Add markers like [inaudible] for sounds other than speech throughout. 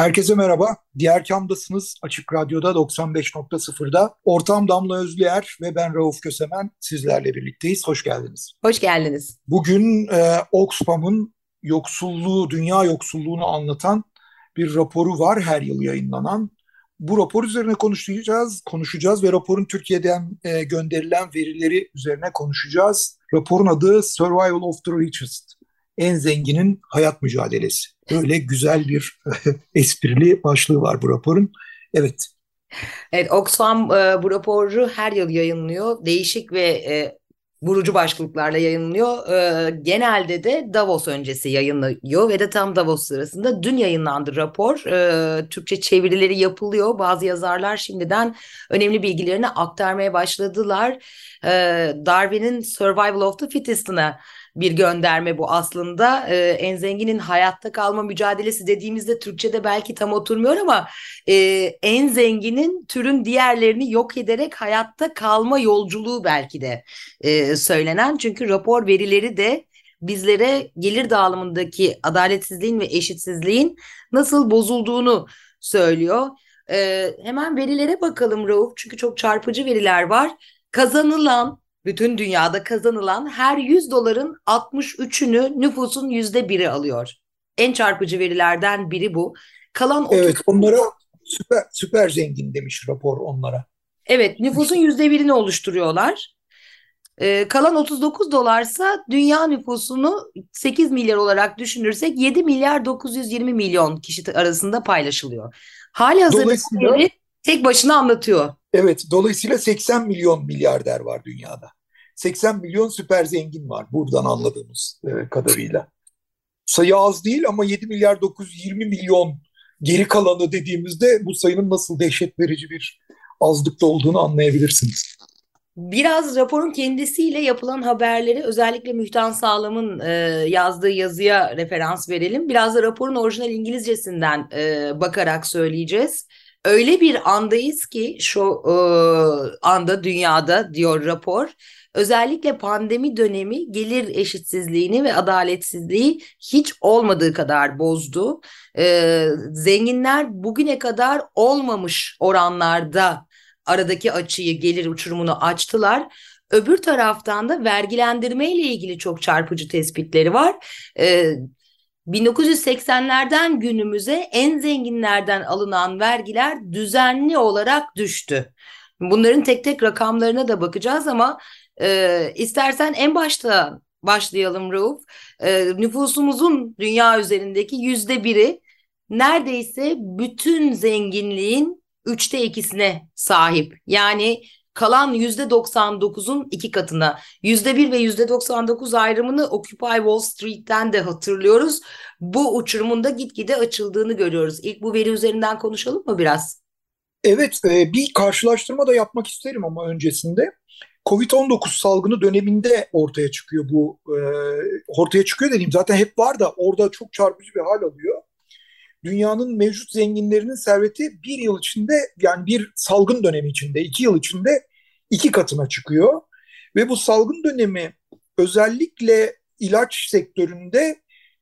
Herkese merhaba. Diğer kamdasınız. Açık Radyo'da 95.0'da. Ortam Damla Özlüer ve ben Rauf Kösemen sizlerle birlikteyiz. Hoş geldiniz. Hoş geldiniz. Bugün e, Oxfam'ın yoksulluğu, dünya yoksulluğunu anlatan bir raporu var her yıl yayınlanan. Bu rapor üzerine konuşacağız, konuşacağız ve raporun Türkiye'den e, gönderilen verileri üzerine konuşacağız. Raporun adı Survival of the Richest en zenginin hayat mücadelesi. Böyle güzel bir [laughs] esprili başlığı var bu raporun. Evet. Evet, Oxfam e, bu raporu her yıl yayınlıyor. Değişik ve e, vurucu başlıklarla yayınlıyor. E, genelde de Davos öncesi yayınlıyor ve de tam Davos sırasında dün yayınlandı rapor. E, Türkçe çevirileri yapılıyor. Bazı yazarlar şimdiden önemli bilgilerini aktarmaya başladılar. E, Darwin'in Survival of the Fittest'ına bir gönderme bu aslında. Ee, en zenginin hayatta kalma mücadelesi dediğimizde Türkçe'de belki tam oturmuyor ama e, en zenginin türün diğerlerini yok ederek hayatta kalma yolculuğu belki de e, söylenen. Çünkü rapor verileri de bizlere gelir dağılımındaki adaletsizliğin ve eşitsizliğin nasıl bozulduğunu söylüyor. Ee, hemen verilere bakalım Rauf çünkü çok çarpıcı veriler var. Kazanılan bütün dünyada kazanılan her 100 doların 63'ünü nüfusun %1'i alıyor. En çarpıcı verilerden biri bu. Kalan 30... Evet onlara süper, süper zengin demiş rapor onlara. Evet nüfusun %1'ini oluşturuyorlar. Ee, kalan 39 dolarsa dünya nüfusunu 8 milyar olarak düşünürsek 7 milyar 920 milyon kişi arasında paylaşılıyor. Hali hazırda tek başına anlatıyor. Evet, dolayısıyla 80 milyon milyarder var dünyada. 80 milyon süper zengin var buradan anladığımız e, kadarıyla. Sayı az değil ama 7 milyar 920 milyon geri kalanı dediğimizde bu sayının nasıl dehşet verici bir azlıkta olduğunu anlayabilirsiniz. Biraz raporun kendisiyle yapılan haberleri özellikle Mühtan Sağlam'ın e, yazdığı yazıya referans verelim. Biraz da raporun orijinal İngilizcesinden e, bakarak söyleyeceğiz. Öyle bir andayız ki şu e, anda dünyada diyor rapor. Özellikle pandemi dönemi gelir eşitsizliğini ve adaletsizliği hiç olmadığı kadar bozdu. E, zenginler bugüne kadar olmamış oranlarda aradaki açıyı, gelir uçurumunu açtılar. Öbür taraftan da vergilendirme ile ilgili çok çarpıcı tespitleri var. Ee, 1980'lerden günümüze en zenginlerden alınan vergiler düzenli olarak düştü. Bunların tek tek rakamlarına da bakacağız ama e, istersen en başta başlayalım Rauf. E, nüfusumuzun dünya üzerindeki yüzde biri neredeyse bütün zenginliğin üçte ikisine sahip. Yani kalan %99'un iki katına. %1 ve %99 ayrımını Occupy Wall Street'ten de hatırlıyoruz. Bu uçurumun da gitgide açıldığını görüyoruz. İlk bu veri üzerinden konuşalım mı biraz? Evet, e, bir karşılaştırma da yapmak isterim ama öncesinde. Covid-19 salgını döneminde ortaya çıkıyor bu. E, ortaya çıkıyor dediğim zaten hep var da orada çok çarpıcı bir hal alıyor dünyanın mevcut zenginlerinin serveti bir yıl içinde yani bir salgın dönemi içinde iki yıl içinde iki katına çıkıyor. Ve bu salgın dönemi özellikle ilaç sektöründe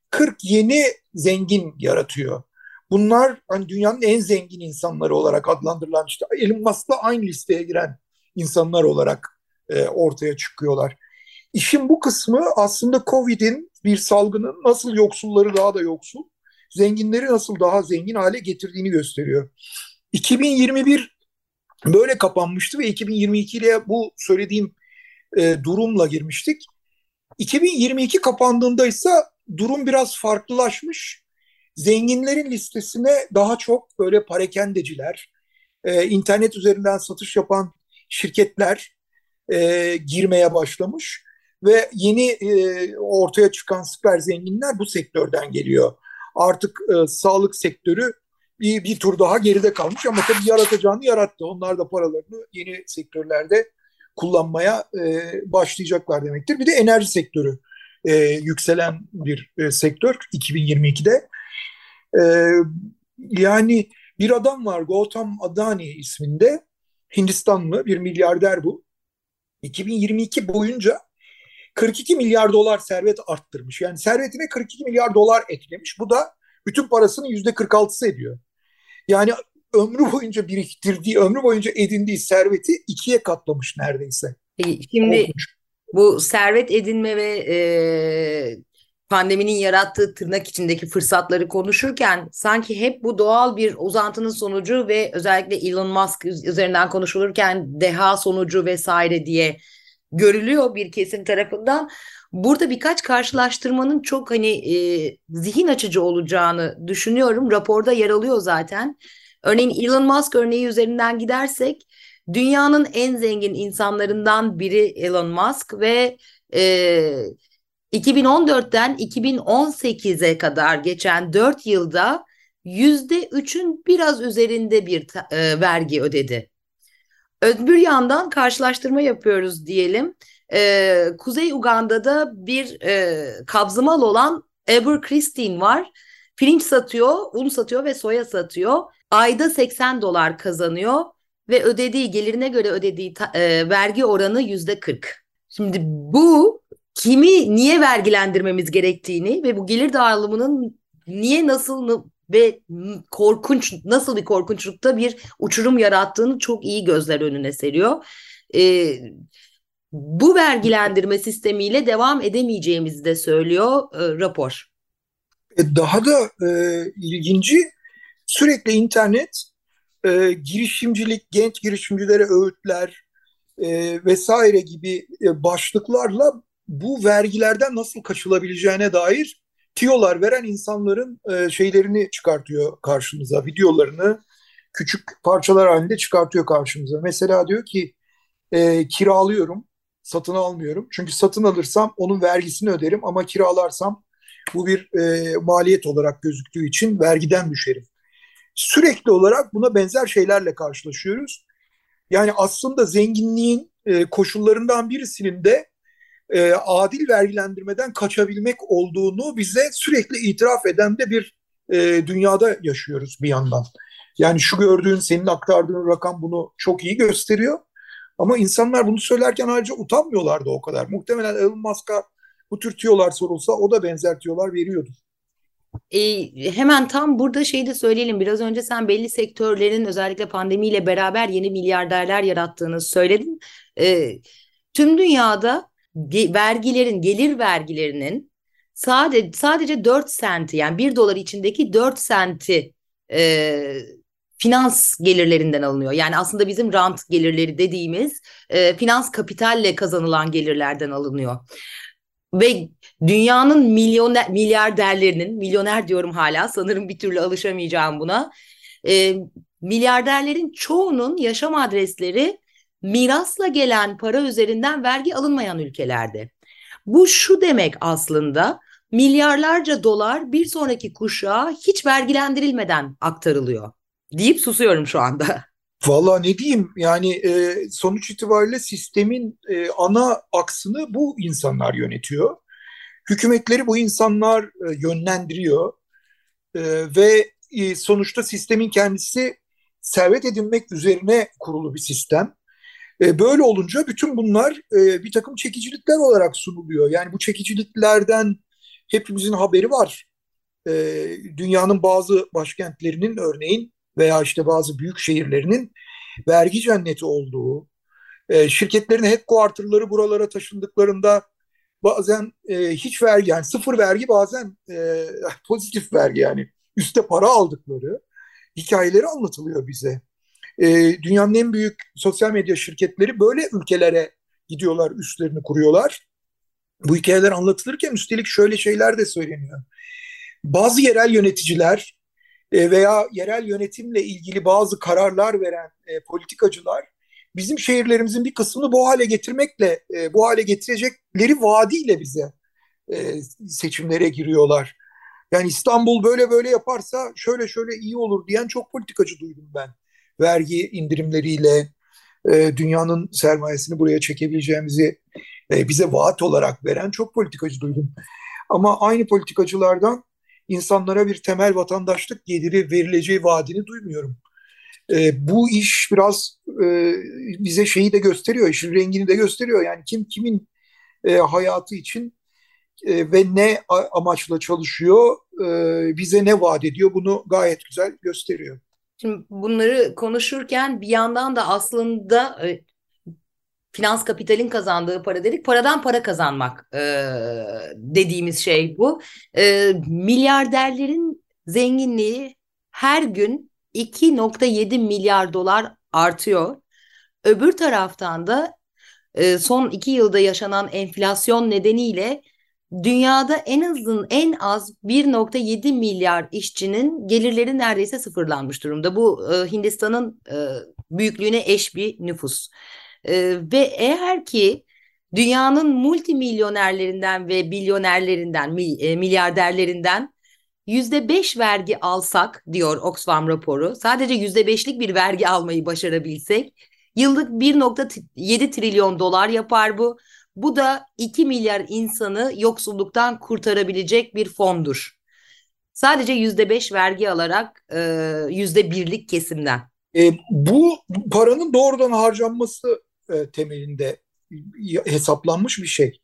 40 yeni zengin yaratıyor. Bunlar hani dünyanın en zengin insanları olarak adlandırılan işte Elon Musk'la aynı listeye giren insanlar olarak e, ortaya çıkıyorlar. İşin bu kısmı aslında Covid'in bir salgının nasıl yoksulları daha da yoksul, zenginleri nasıl daha zengin hale getirdiğini gösteriyor. 2021 böyle kapanmıştı ve 2022 ile bu söylediğim e, durumla girmiştik. 2022 kapandığında ise durum biraz farklılaşmış. Zenginlerin listesine daha çok böyle parakendeciler, e, internet üzerinden satış yapan şirketler e, girmeye başlamış. ve yeni e, ortaya çıkan süper zenginler bu sektörden geliyor. Artık e, sağlık sektörü bir, bir tur daha geride kalmış ama tabii yaratacağını yarattı. Onlar da paralarını yeni sektörlerde kullanmaya e, başlayacaklar demektir. Bir de enerji sektörü e, yükselen bir e, sektör 2022'de. E, yani bir adam var Gautam Adani isminde Hindistanlı bir milyarder bu. 2022 boyunca 42 milyar dolar servet arttırmış. Yani servetine 42 milyar dolar eklemiş. Bu da bütün parasının yüzde 46'sı ediyor. Yani ömrü boyunca biriktirdiği, ömrü boyunca edindiği serveti ikiye katlamış neredeyse. Şimdi Olmuş. bu servet edinme ve e, pandeminin yarattığı tırnak içindeki fırsatları konuşurken sanki hep bu doğal bir uzantının sonucu ve özellikle Elon Musk üzerinden konuşulurken deha sonucu vesaire diye görülüyor bir kesim tarafından. Burada birkaç karşılaştırmanın çok hani e, zihin açıcı olacağını düşünüyorum. Raporda yer alıyor zaten. Örneğin Elon Musk örneği üzerinden gidersek dünyanın en zengin insanlarından biri Elon Musk ve e, 2014'ten 2018'e kadar geçen 4 yılda %3'ün biraz üzerinde bir e, vergi ödedi. Öbür yandan karşılaştırma yapıyoruz diyelim. Ee, Kuzey Uganda'da bir e, kabzımal olan Christine var. Pirinç satıyor, un satıyor ve soya satıyor. Ayda 80 dolar kazanıyor ve ödediği gelirine göre ödediği e, vergi oranı yüzde 40. Şimdi bu kimi niye vergilendirmemiz gerektiğini ve bu gelir dağılımının niye nasıl ve korkunç nasıl bir korkunçlukta bir uçurum yarattığını çok iyi gözler önüne seriyor. E, bu vergilendirme sistemiyle devam edemeyeceğimizi de söylüyor e, rapor. E, daha da e, ilginci sürekli internet e, girişimcilik, genç girişimcilere öğütler e, vesaire gibi e, başlıklarla bu vergilerden nasıl kaçılabileceğine dair tiyolar veren insanların e, şeylerini çıkartıyor karşımıza, videolarını küçük parçalar halinde çıkartıyor karşımıza. Mesela diyor ki e, kiralıyorum, satın almıyorum. Çünkü satın alırsam onun vergisini öderim ama kiralarsam bu bir e, maliyet olarak gözüktüğü için vergiden düşerim. Sürekli olarak buna benzer şeylerle karşılaşıyoruz. Yani aslında zenginliğin e, koşullarından birisinin de e, adil vergilendirmeden kaçabilmek olduğunu bize sürekli itiraf eden de bir e, dünyada yaşıyoruz bir yandan. Yani şu gördüğün, senin aktardığın rakam bunu çok iyi gösteriyor. Ama insanlar bunu söylerken ayrıca utanmıyorlardı o kadar. Muhtemelen Elon Musk'a bu tür tiyolar sorulsa o da benzer tiyolar veriyordu. E, hemen tam burada şeyi de söyleyelim. Biraz önce sen belli sektörlerin özellikle pandemiyle beraber yeni milyarderler yarattığını söyledin. E, tüm dünyada vergilerin, gelir vergilerinin sadece sadece 4 senti yani 1 dolar içindeki 4 senti e, finans gelirlerinden alınıyor. Yani aslında bizim rant gelirleri dediğimiz e, finans kapitalle kazanılan gelirlerden alınıyor. Ve dünyanın milyoner, milyarderlerinin, milyoner diyorum hala sanırım bir türlü alışamayacağım buna. E, milyarderlerin çoğunun yaşam adresleri mirasla gelen para üzerinden vergi alınmayan ülkelerde. Bu şu demek aslında milyarlarca dolar bir sonraki kuşağa hiç vergilendirilmeden aktarılıyor deyip susuyorum şu anda. Valla ne diyeyim yani e, sonuç itibariyle sistemin e, ana aksını bu insanlar yönetiyor. Hükümetleri bu insanlar e, yönlendiriyor e, ve e, sonuçta sistemin kendisi servet edinmek üzerine kurulu bir sistem. E, böyle olunca bütün bunlar e, bir takım çekicilikler olarak sunuluyor. Yani bu çekiciliklerden hepimizin haberi var. E, dünyanın bazı başkentlerinin örneğin veya işte bazı büyük şehirlerinin vergi cenneti olduğu, e, şirketlerin headquarter'ları buralara taşındıklarında bazen e, hiç vergi yani sıfır vergi bazen e, [laughs] pozitif vergi yani üste para aldıkları hikayeleri anlatılıyor bize. E, dünyanın en büyük sosyal medya şirketleri böyle ülkelere gidiyorlar, üstlerini kuruyorlar. Bu hikayeler anlatılırken üstelik şöyle şeyler de söyleniyor. Bazı yerel yöneticiler e, veya yerel yönetimle ilgili bazı kararlar veren e, politikacılar bizim şehirlerimizin bir kısmını bu hale getirmekle, e, bu hale getirecekleri vaadiyle bize e, seçimlere giriyorlar. Yani İstanbul böyle böyle yaparsa şöyle şöyle iyi olur diyen çok politikacı duydum ben. Vergi indirimleriyle e, dünyanın sermayesini buraya çekebileceğimizi e, bize vaat olarak veren çok politikacı duydum. Ama aynı politikacılardan insanlara bir temel vatandaşlık geliri verileceği vaadini duymuyorum. E, bu iş biraz e, bize şeyi de gösteriyor, işin rengini de gösteriyor. Yani kim kimin e, hayatı için e, ve ne amaçla çalışıyor, e, bize ne vaat ediyor bunu gayet güzel gösteriyor. Şimdi bunları konuşurken bir yandan da aslında e, finans kapitalin kazandığı para dedik. Paradan para kazanmak e, dediğimiz şey bu. E, milyarderlerin zenginliği her gün 2.7 milyar dolar artıyor. Öbür taraftan da e, son iki yılda yaşanan enflasyon nedeniyle dünyada en azın en az 1.7 milyar işçinin gelirleri neredeyse sıfırlanmış durumda. Bu e, Hindistan'ın e, büyüklüğüne eş bir nüfus. E, ve eğer ki dünyanın multimilyonerlerinden ve milyonerlerinden, e, milyarderlerinden yüzde beş vergi alsak diyor Oxfam raporu. Sadece yüzde beşlik bir vergi almayı başarabilsek yıllık 1.7 trilyon dolar yapar bu. Bu da 2 milyar insanı yoksulluktan kurtarabilecek bir fondur. Sadece yüzde beş vergi alarak e, yüzde birlik kesimden. E, bu paranın doğrudan harcanması e, temelinde hesaplanmış bir şey.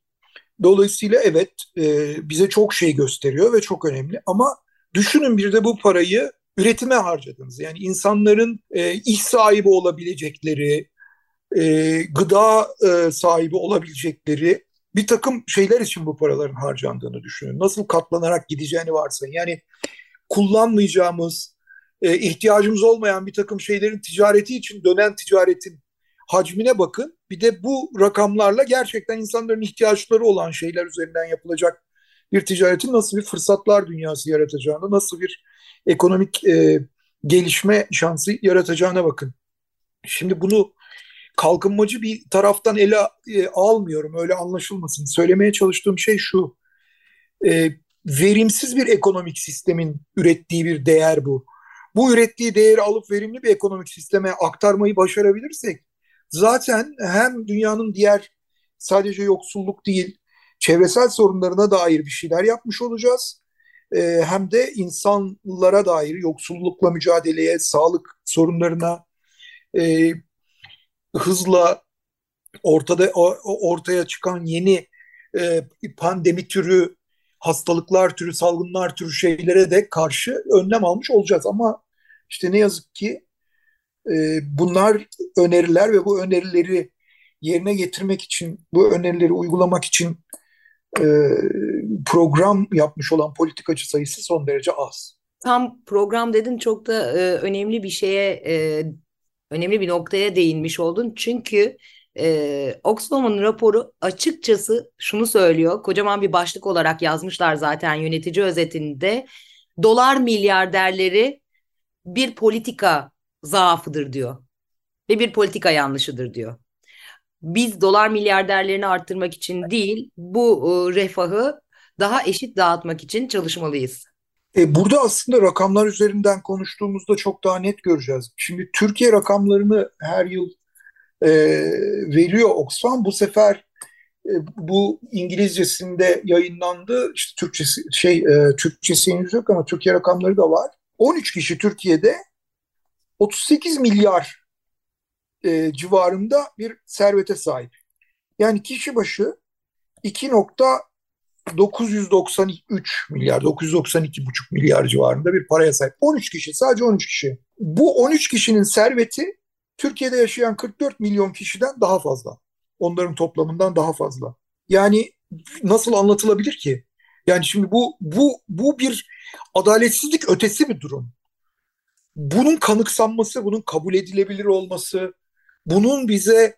Dolayısıyla evet e, bize çok şey gösteriyor ve çok önemli ama düşünün bir de bu parayı üretime harcadınız. Yani insanların e, iş sahibi olabilecekleri, e, gıda e, sahibi olabilecekleri bir takım şeyler için bu paraların harcandığını düşünün. Nasıl katlanarak gideceğini varsayın. Yani kullanmayacağımız, e, ihtiyacımız olmayan bir takım şeylerin ticareti için dönen ticaretin hacmine bakın. Bir de bu rakamlarla gerçekten insanların ihtiyaçları olan şeyler üzerinden yapılacak bir ticaretin nasıl bir fırsatlar dünyası yaratacağını, nasıl bir ekonomik e, gelişme şansı yaratacağına bakın. Şimdi bunu kalkınmacı bir taraftan ele e, almıyorum öyle anlaşılmasın. Söylemeye çalıştığım şey şu. E, verimsiz bir ekonomik sistemin ürettiği bir değer bu. Bu ürettiği değeri alıp verimli bir ekonomik sisteme aktarmayı başarabilirsek zaten hem dünyanın diğer sadece yoksulluk değil çevresel sorunlarına dair bir şeyler yapmış olacağız. E, hem de insanlara dair yoksullukla mücadeleye, sağlık sorunlarına e, hızla ortada ortaya çıkan yeni e, pandemi türü hastalıklar türü, salgınlar türü şeylere de karşı önlem almış olacağız. Ama işte ne yazık ki e, bunlar öneriler ve bu önerileri yerine getirmek için, bu önerileri uygulamak için e, program yapmış olan politikacı sayısı son derece az. Tam program dedin çok da e, önemli bir şeye, e, önemli bir noktaya değinmiş oldun. Çünkü e, Oxfam'ın raporu açıkçası şunu söylüyor. Kocaman bir başlık olarak yazmışlar zaten yönetici özetinde. Dolar milyarderleri bir politika zaafıdır diyor. Ve bir politika yanlışıdır diyor. Biz dolar milyarderlerini arttırmak için değil, bu e, refahı daha eşit dağıtmak için çalışmalıyız. E, burada aslında rakamlar üzerinden konuştuğumuzda çok daha net göreceğiz. Şimdi Türkiye rakamlarını her yıl e, veriyor Oxfam. Bu sefer e, bu İngilizcesinde yayınlandı. İşte Türkçesi şey e, Türkçesi henüz yok ama Türkiye rakamları da var. 13 kişi Türkiye'de 38 milyar e, civarında bir servete sahip. Yani kişi başı 2.993 milyar, 992,5 milyar civarında bir paraya sahip. 13 kişi, sadece 13 kişi. Bu 13 kişinin serveti Türkiye'de yaşayan 44 milyon kişiden daha fazla. Onların toplamından daha fazla. Yani nasıl anlatılabilir ki? Yani şimdi bu bu bu bir adaletsizlik ötesi bir durum bunun kanıksanması, bunun kabul edilebilir olması, bunun bize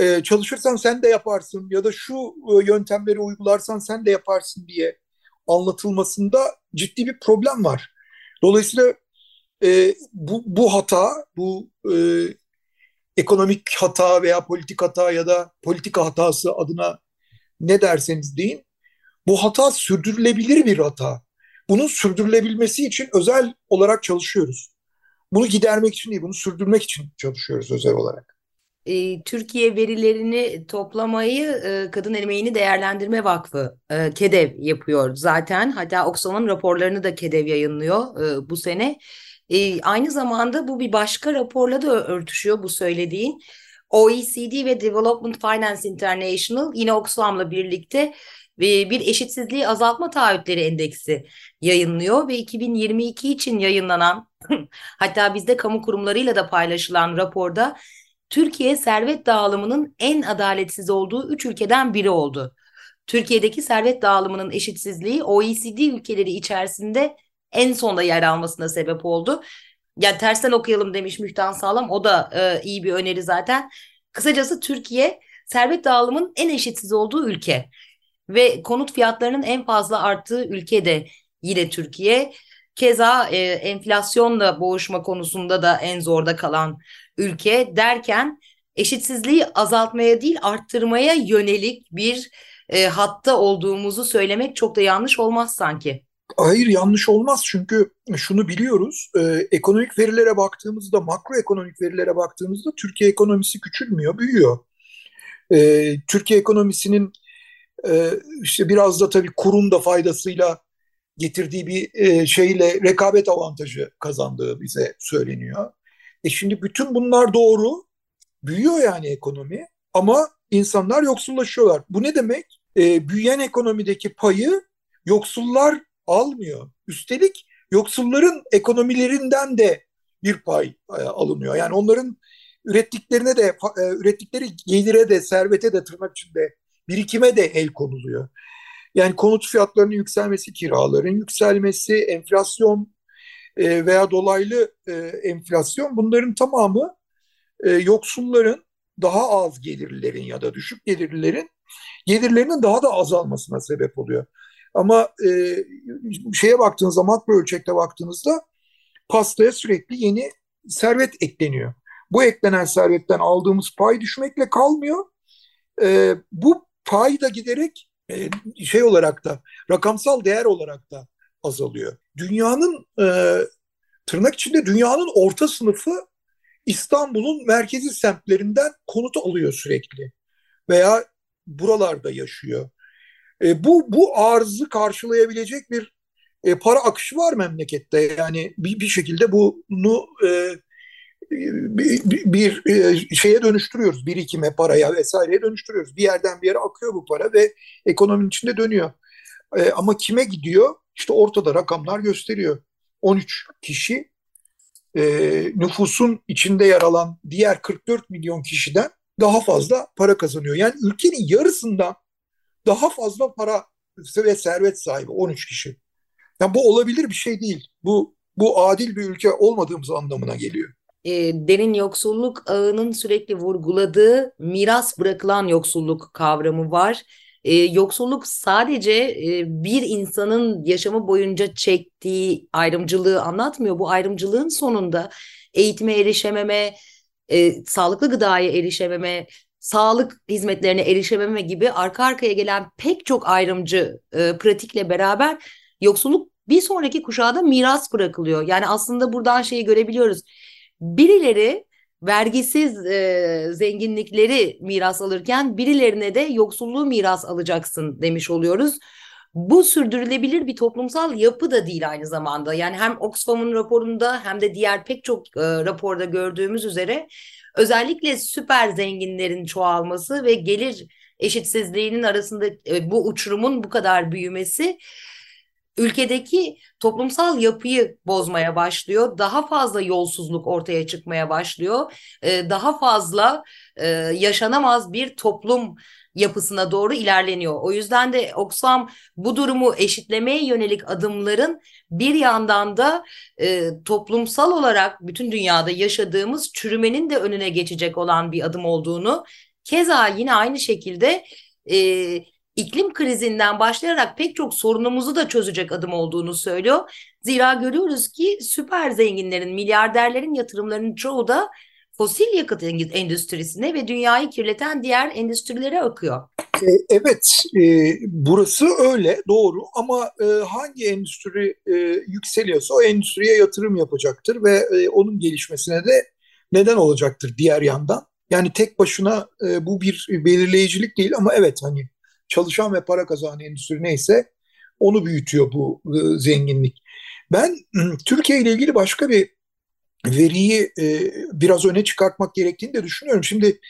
e, çalışırsan sen de yaparsın ya da şu e, yöntemleri uygularsan sen de yaparsın diye anlatılmasında ciddi bir problem var. Dolayısıyla e, bu, bu hata, bu e, ekonomik hata veya politik hata ya da politika hatası adına ne derseniz deyin. Bu hata sürdürülebilir bir hata. Bunun sürdürülebilmesi için özel olarak çalışıyoruz. Bunu gidermek için değil, bunu sürdürmek için çalışıyoruz özel olarak. Türkiye verilerini toplamayı e, Kadın Emeğini Değerlendirme Vakfı e, KEDEV yapıyor zaten. Hatta Oxfam'ın raporlarını da KEDEV yayınlıyor e, bu sene. Aynı zamanda bu bir başka raporla da örtüşüyor bu söylediğin. OECD ve Development Finance International yine Oxfam'la birlikte bir eşitsizliği azaltma taahhütleri endeksi yayınlıyor ve 2022 için yayınlanan [laughs] hatta bizde kamu kurumlarıyla da paylaşılan raporda Türkiye servet dağılımının en adaletsiz olduğu 3 ülkeden biri oldu. Türkiye'deki servet dağılımının eşitsizliği OECD ülkeleri içerisinde en sonda yer almasına sebep oldu. Yani tersten okuyalım demiş Mühtan Sağlam. O da e, iyi bir öneri zaten. Kısacası Türkiye servet dağılımının en eşitsiz olduğu ülke. Ve konut fiyatlarının en fazla arttığı ülke de yine Türkiye. Keza e, enflasyonla boğuşma konusunda da en zorda kalan ülke derken eşitsizliği azaltmaya değil arttırmaya yönelik bir e, hatta olduğumuzu söylemek çok da yanlış olmaz sanki. Hayır yanlış olmaz çünkü şunu biliyoruz. E, ekonomik verilere baktığımızda, makroekonomik verilere baktığımızda Türkiye ekonomisi küçülmüyor, büyüyor. E, Türkiye ekonomisinin e, işte biraz da tabii kurun da faydasıyla getirdiği bir e, şeyle rekabet avantajı kazandığı bize söyleniyor. E şimdi bütün bunlar doğru. Büyüyor yani ekonomi ama insanlar yoksullaşıyorlar. Bu ne demek? E, büyüyen ekonomideki payı yoksullar almıyor. Üstelik yoksulların ekonomilerinden de bir pay e, alınıyor. Yani onların ürettiklerine de e, ürettikleri gelire de servete de tırnak içinde birikime de el konuluyor. Yani konut fiyatlarının yükselmesi, kiraların yükselmesi, enflasyon e, veya dolaylı e, enflasyon bunların tamamı e, yoksulların daha az gelirlerin ya da düşük gelirlerin gelirlerinin daha da azalmasına sebep oluyor. Ama şeye baktığınızda makro ölçekte baktığınızda pastaya sürekli yeni servet ekleniyor. Bu eklenen servetten aldığımız pay düşmekle kalmıyor. Bu pay da giderek şey olarak da rakamsal değer olarak da azalıyor. Dünyanın e, tırnak içinde dünyanın orta sınıfı İstanbul'un merkezi semtlerinden konut alıyor sürekli veya buralarda yaşıyor. E, bu bu arzı karşılayabilecek bir e, para akışı var memlekette. Yani bir, bir şekilde bunu e, bir, bir e, şeye dönüştürüyoruz. Birikime, paraya vesaireye dönüştürüyoruz. Bir yerden bir yere akıyor bu para ve ekonominin içinde dönüyor. E, ama kime gidiyor? İşte ortada rakamlar gösteriyor. 13 kişi e, nüfusun içinde yer alan diğer 44 milyon kişiden daha fazla para kazanıyor. Yani ülkenin yarısından daha fazla para ve servet sahibi 13 kişi. Yani bu olabilir bir şey değil. Bu bu adil bir ülke olmadığımız anlamına geliyor. E, derin yoksulluk ağının sürekli vurguladığı miras bırakılan yoksulluk kavramı var. E, yoksulluk sadece e, bir insanın yaşamı boyunca çektiği ayrımcılığı anlatmıyor. Bu ayrımcılığın sonunda eğitime erişememe, e, sağlıklı gıdaya erişememe, sağlık hizmetlerine erişememe gibi arka arkaya gelen pek çok ayrımcı e, pratikle beraber yoksulluk bir sonraki kuşağa da miras bırakılıyor. Yani aslında buradan şeyi görebiliyoruz. Birileri vergisiz e, zenginlikleri miras alırken birilerine de yoksulluğu miras alacaksın demiş oluyoruz. Bu sürdürülebilir bir toplumsal yapı da değil aynı zamanda. Yani hem Oxfam'ın raporunda hem de diğer pek çok e, raporda gördüğümüz üzere özellikle süper zenginlerin çoğalması ve gelir eşitsizliğinin arasında e, bu uçurumun bu kadar büyümesi ülkedeki toplumsal yapıyı bozmaya başlıyor. Daha fazla yolsuzluk ortaya çıkmaya başlıyor. Ee, daha fazla e, yaşanamaz bir toplum yapısına doğru ilerleniyor. O yüzden de Oxfam bu durumu eşitlemeye yönelik adımların bir yandan da e, toplumsal olarak bütün dünyada yaşadığımız çürümenin de önüne geçecek olan bir adım olduğunu keza yine aynı şekilde e, iklim krizinden başlayarak pek çok sorunumuzu da çözecek adım olduğunu söylüyor. Zira görüyoruz ki süper zenginlerin, milyarderlerin yatırımlarının çoğu da fosil yakıt endüstrisine ve dünyayı kirleten diğer endüstrilere akıyor. E, evet, e, burası öyle doğru ama e, hangi endüstri e, yükseliyorsa o endüstriye yatırım yapacaktır ve e, onun gelişmesine de neden olacaktır diğer yandan. Yani tek başına e, bu bir belirleyicilik değil ama evet hani çalışan ve para kazanan endüstri neyse onu büyütüyor bu e, zenginlik. Ben Türkiye ile ilgili başka bir veriyi e, biraz öne çıkartmak gerektiğini de düşünüyorum. Şimdi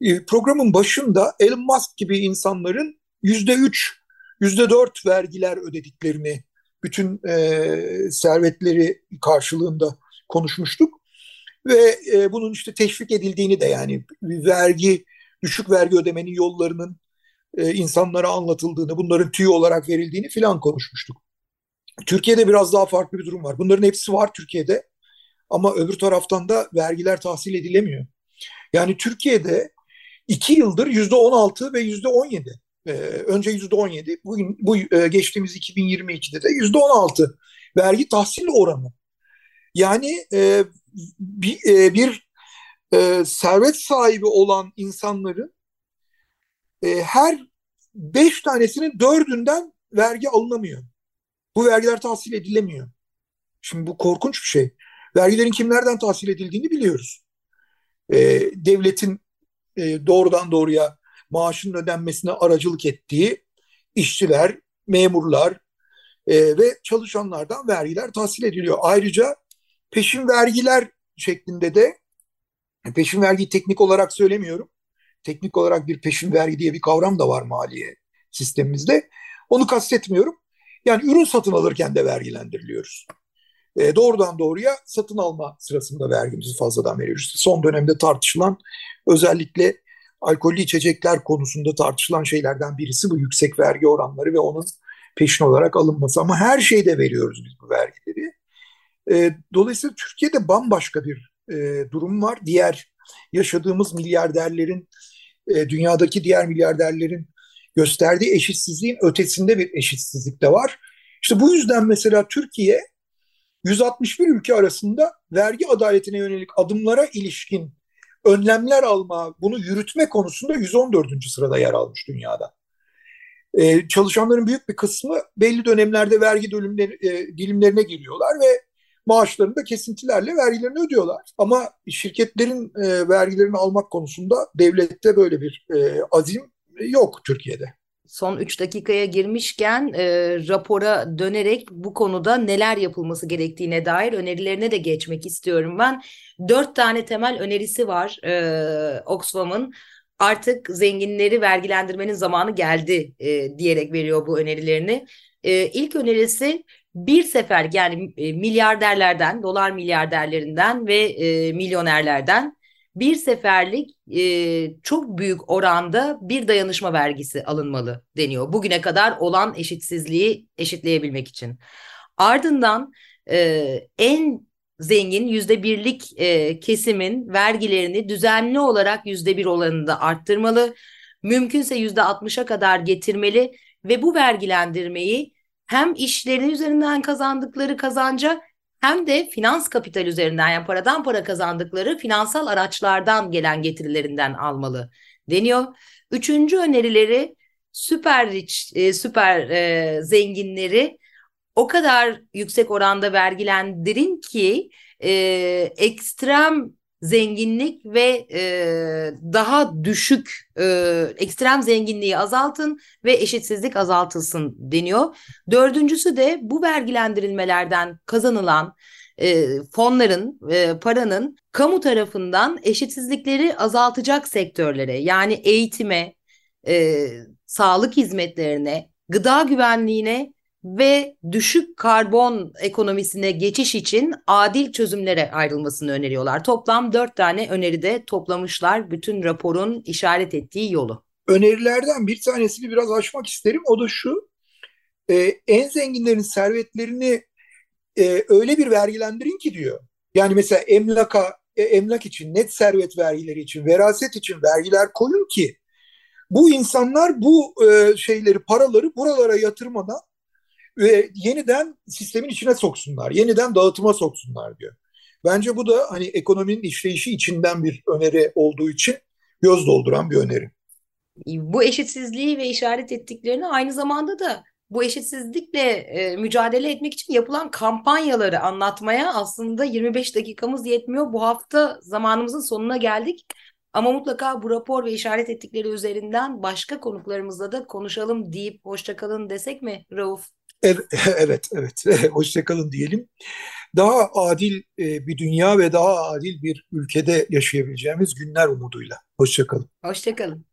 e, programın başında Elon Musk gibi insanların yüzde üç, yüzde dört vergiler ödediklerini bütün e, servetleri karşılığında konuşmuştuk. Ve e, bunun işte teşvik edildiğini de yani vergi, düşük vergi ödemenin yollarının e, insanlara anlatıldığını, bunların tüy olarak verildiğini filan konuşmuştuk. Türkiye'de biraz daha farklı bir durum var. Bunların hepsi var Türkiye'de ama öbür taraftan da vergiler tahsil edilemiyor. Yani Türkiye'de iki yıldır yüzde on altı ve yüzde on yedi. Ee, önce yüzde on yedi, bugün bu e, geçtiğimiz 2022'de de yüzde on altı vergi tahsil oranı. Yani e, bir, e, bir e, servet sahibi olan insanların e, her beş tanesinin dördünden vergi alınamıyor. Bu vergiler tahsil edilemiyor. Şimdi bu korkunç bir şey. Vergilerin kimlerden tahsil edildiğini biliyoruz. E, devletin e, doğrudan doğruya maaşın ödenmesine aracılık ettiği işçiler, memurlar e, ve çalışanlardan vergiler tahsil ediliyor. Ayrıca peşin vergiler şeklinde de peşin vergi teknik olarak söylemiyorum. Teknik olarak bir peşin vergi diye bir kavram da var maliye sistemimizde. Onu kastetmiyorum. Yani ürün satın alırken de vergilendiriliyoruz. E, doğrudan doğruya satın alma sırasında vergimizi fazladan veriyoruz. Son dönemde tartışılan özellikle alkollü içecekler konusunda tartışılan şeylerden birisi bu yüksek vergi oranları ve onun peşin olarak alınması. Ama her şeyde veriyoruz biz bu vergileri. E, dolayısıyla Türkiye'de bambaşka bir e, durum var. Diğer yaşadığımız milyarderlerin, e, dünyadaki diğer milyarderlerin gösterdiği eşitsizliğin ötesinde bir eşitsizlik de var. İşte bu yüzden mesela Türkiye 161 ülke arasında vergi adaletine yönelik adımlara ilişkin önlemler alma, bunu yürütme konusunda 114. sırada yer almış dünyada. Ee, çalışanların büyük bir kısmı belli dönemlerde vergi dilimleri, e, dilimlerine giriyorlar ve maaşlarını da kesintilerle vergilerini ödüyorlar. Ama şirketlerin e, vergilerini almak konusunda devlette böyle bir e, azim yok Türkiye'de son 3 dakikaya girmişken e, rapora dönerek bu konuda neler yapılması gerektiğine dair önerilerine de geçmek istiyorum ben. Dört tane temel önerisi var e, Oxfam'ın. Artık zenginleri vergilendirmenin zamanı geldi e, diyerek veriyor bu önerilerini. E, ilk önerisi bir sefer yani e, milyarderlerden, dolar milyarderlerinden ve e, milyonerlerden bir seferlik e, çok büyük oranda bir dayanışma vergisi alınmalı deniyor. Bugüne kadar olan eşitsizliği eşitleyebilmek için. Ardından e, en zengin yüzde birlik e, kesimin vergilerini düzenli olarak yüzde bir oranında arttırmalı. Mümkünse yüzde altmışa kadar getirmeli ve bu vergilendirmeyi hem işlerinin üzerinden kazandıkları kazanca hem de finans kapital üzerinden yani paradan para kazandıkları finansal araçlardan gelen getirilerinden almalı deniyor. Üçüncü önerileri süper rich, e, süper e, zenginleri o kadar yüksek oranda vergilendirin ki e, ekstrem zenginlik ve e, daha düşük e, ekstrem zenginliği azaltın ve eşitsizlik azaltılsın deniyor. Dördüncüsü de bu vergilendirilmelerden kazanılan e, fonların, e, paranın kamu tarafından eşitsizlikleri azaltacak sektörlere yani eğitime, e, sağlık hizmetlerine, gıda güvenliğine ve düşük karbon ekonomisine geçiş için adil çözümlere ayrılmasını öneriyorlar. Toplam dört tane öneride toplamışlar bütün raporun işaret ettiği yolu. Önerilerden bir tanesini biraz açmak isterim. O da şu, e, en zenginlerin servetlerini e, öyle bir vergilendirin ki diyor. Yani mesela emlaka, e, emlak için, net servet vergileri için, veraset için vergiler koyun ki bu insanlar bu e, şeyleri, paraları buralara yatırmadan ve yeniden sistemin içine soksunlar, yeniden dağıtıma soksunlar diyor. Bence bu da hani ekonominin işleyişi içinden bir öneri olduğu için göz dolduran bir öneri. Bu eşitsizliği ve işaret ettiklerini aynı zamanda da bu eşitsizlikle e, mücadele etmek için yapılan kampanyaları anlatmaya aslında 25 dakikamız yetmiyor. Bu hafta zamanımızın sonuna geldik. Ama mutlaka bu rapor ve işaret ettikleri üzerinden başka konuklarımızla da konuşalım deyip hoşçakalın desek mi Rauf? [laughs] Evet, evet. [laughs] Hoşçakalın diyelim. Daha adil e, bir dünya ve daha adil bir ülkede yaşayabileceğimiz günler umuduyla. Hoşçakalın. Hoşçakalın.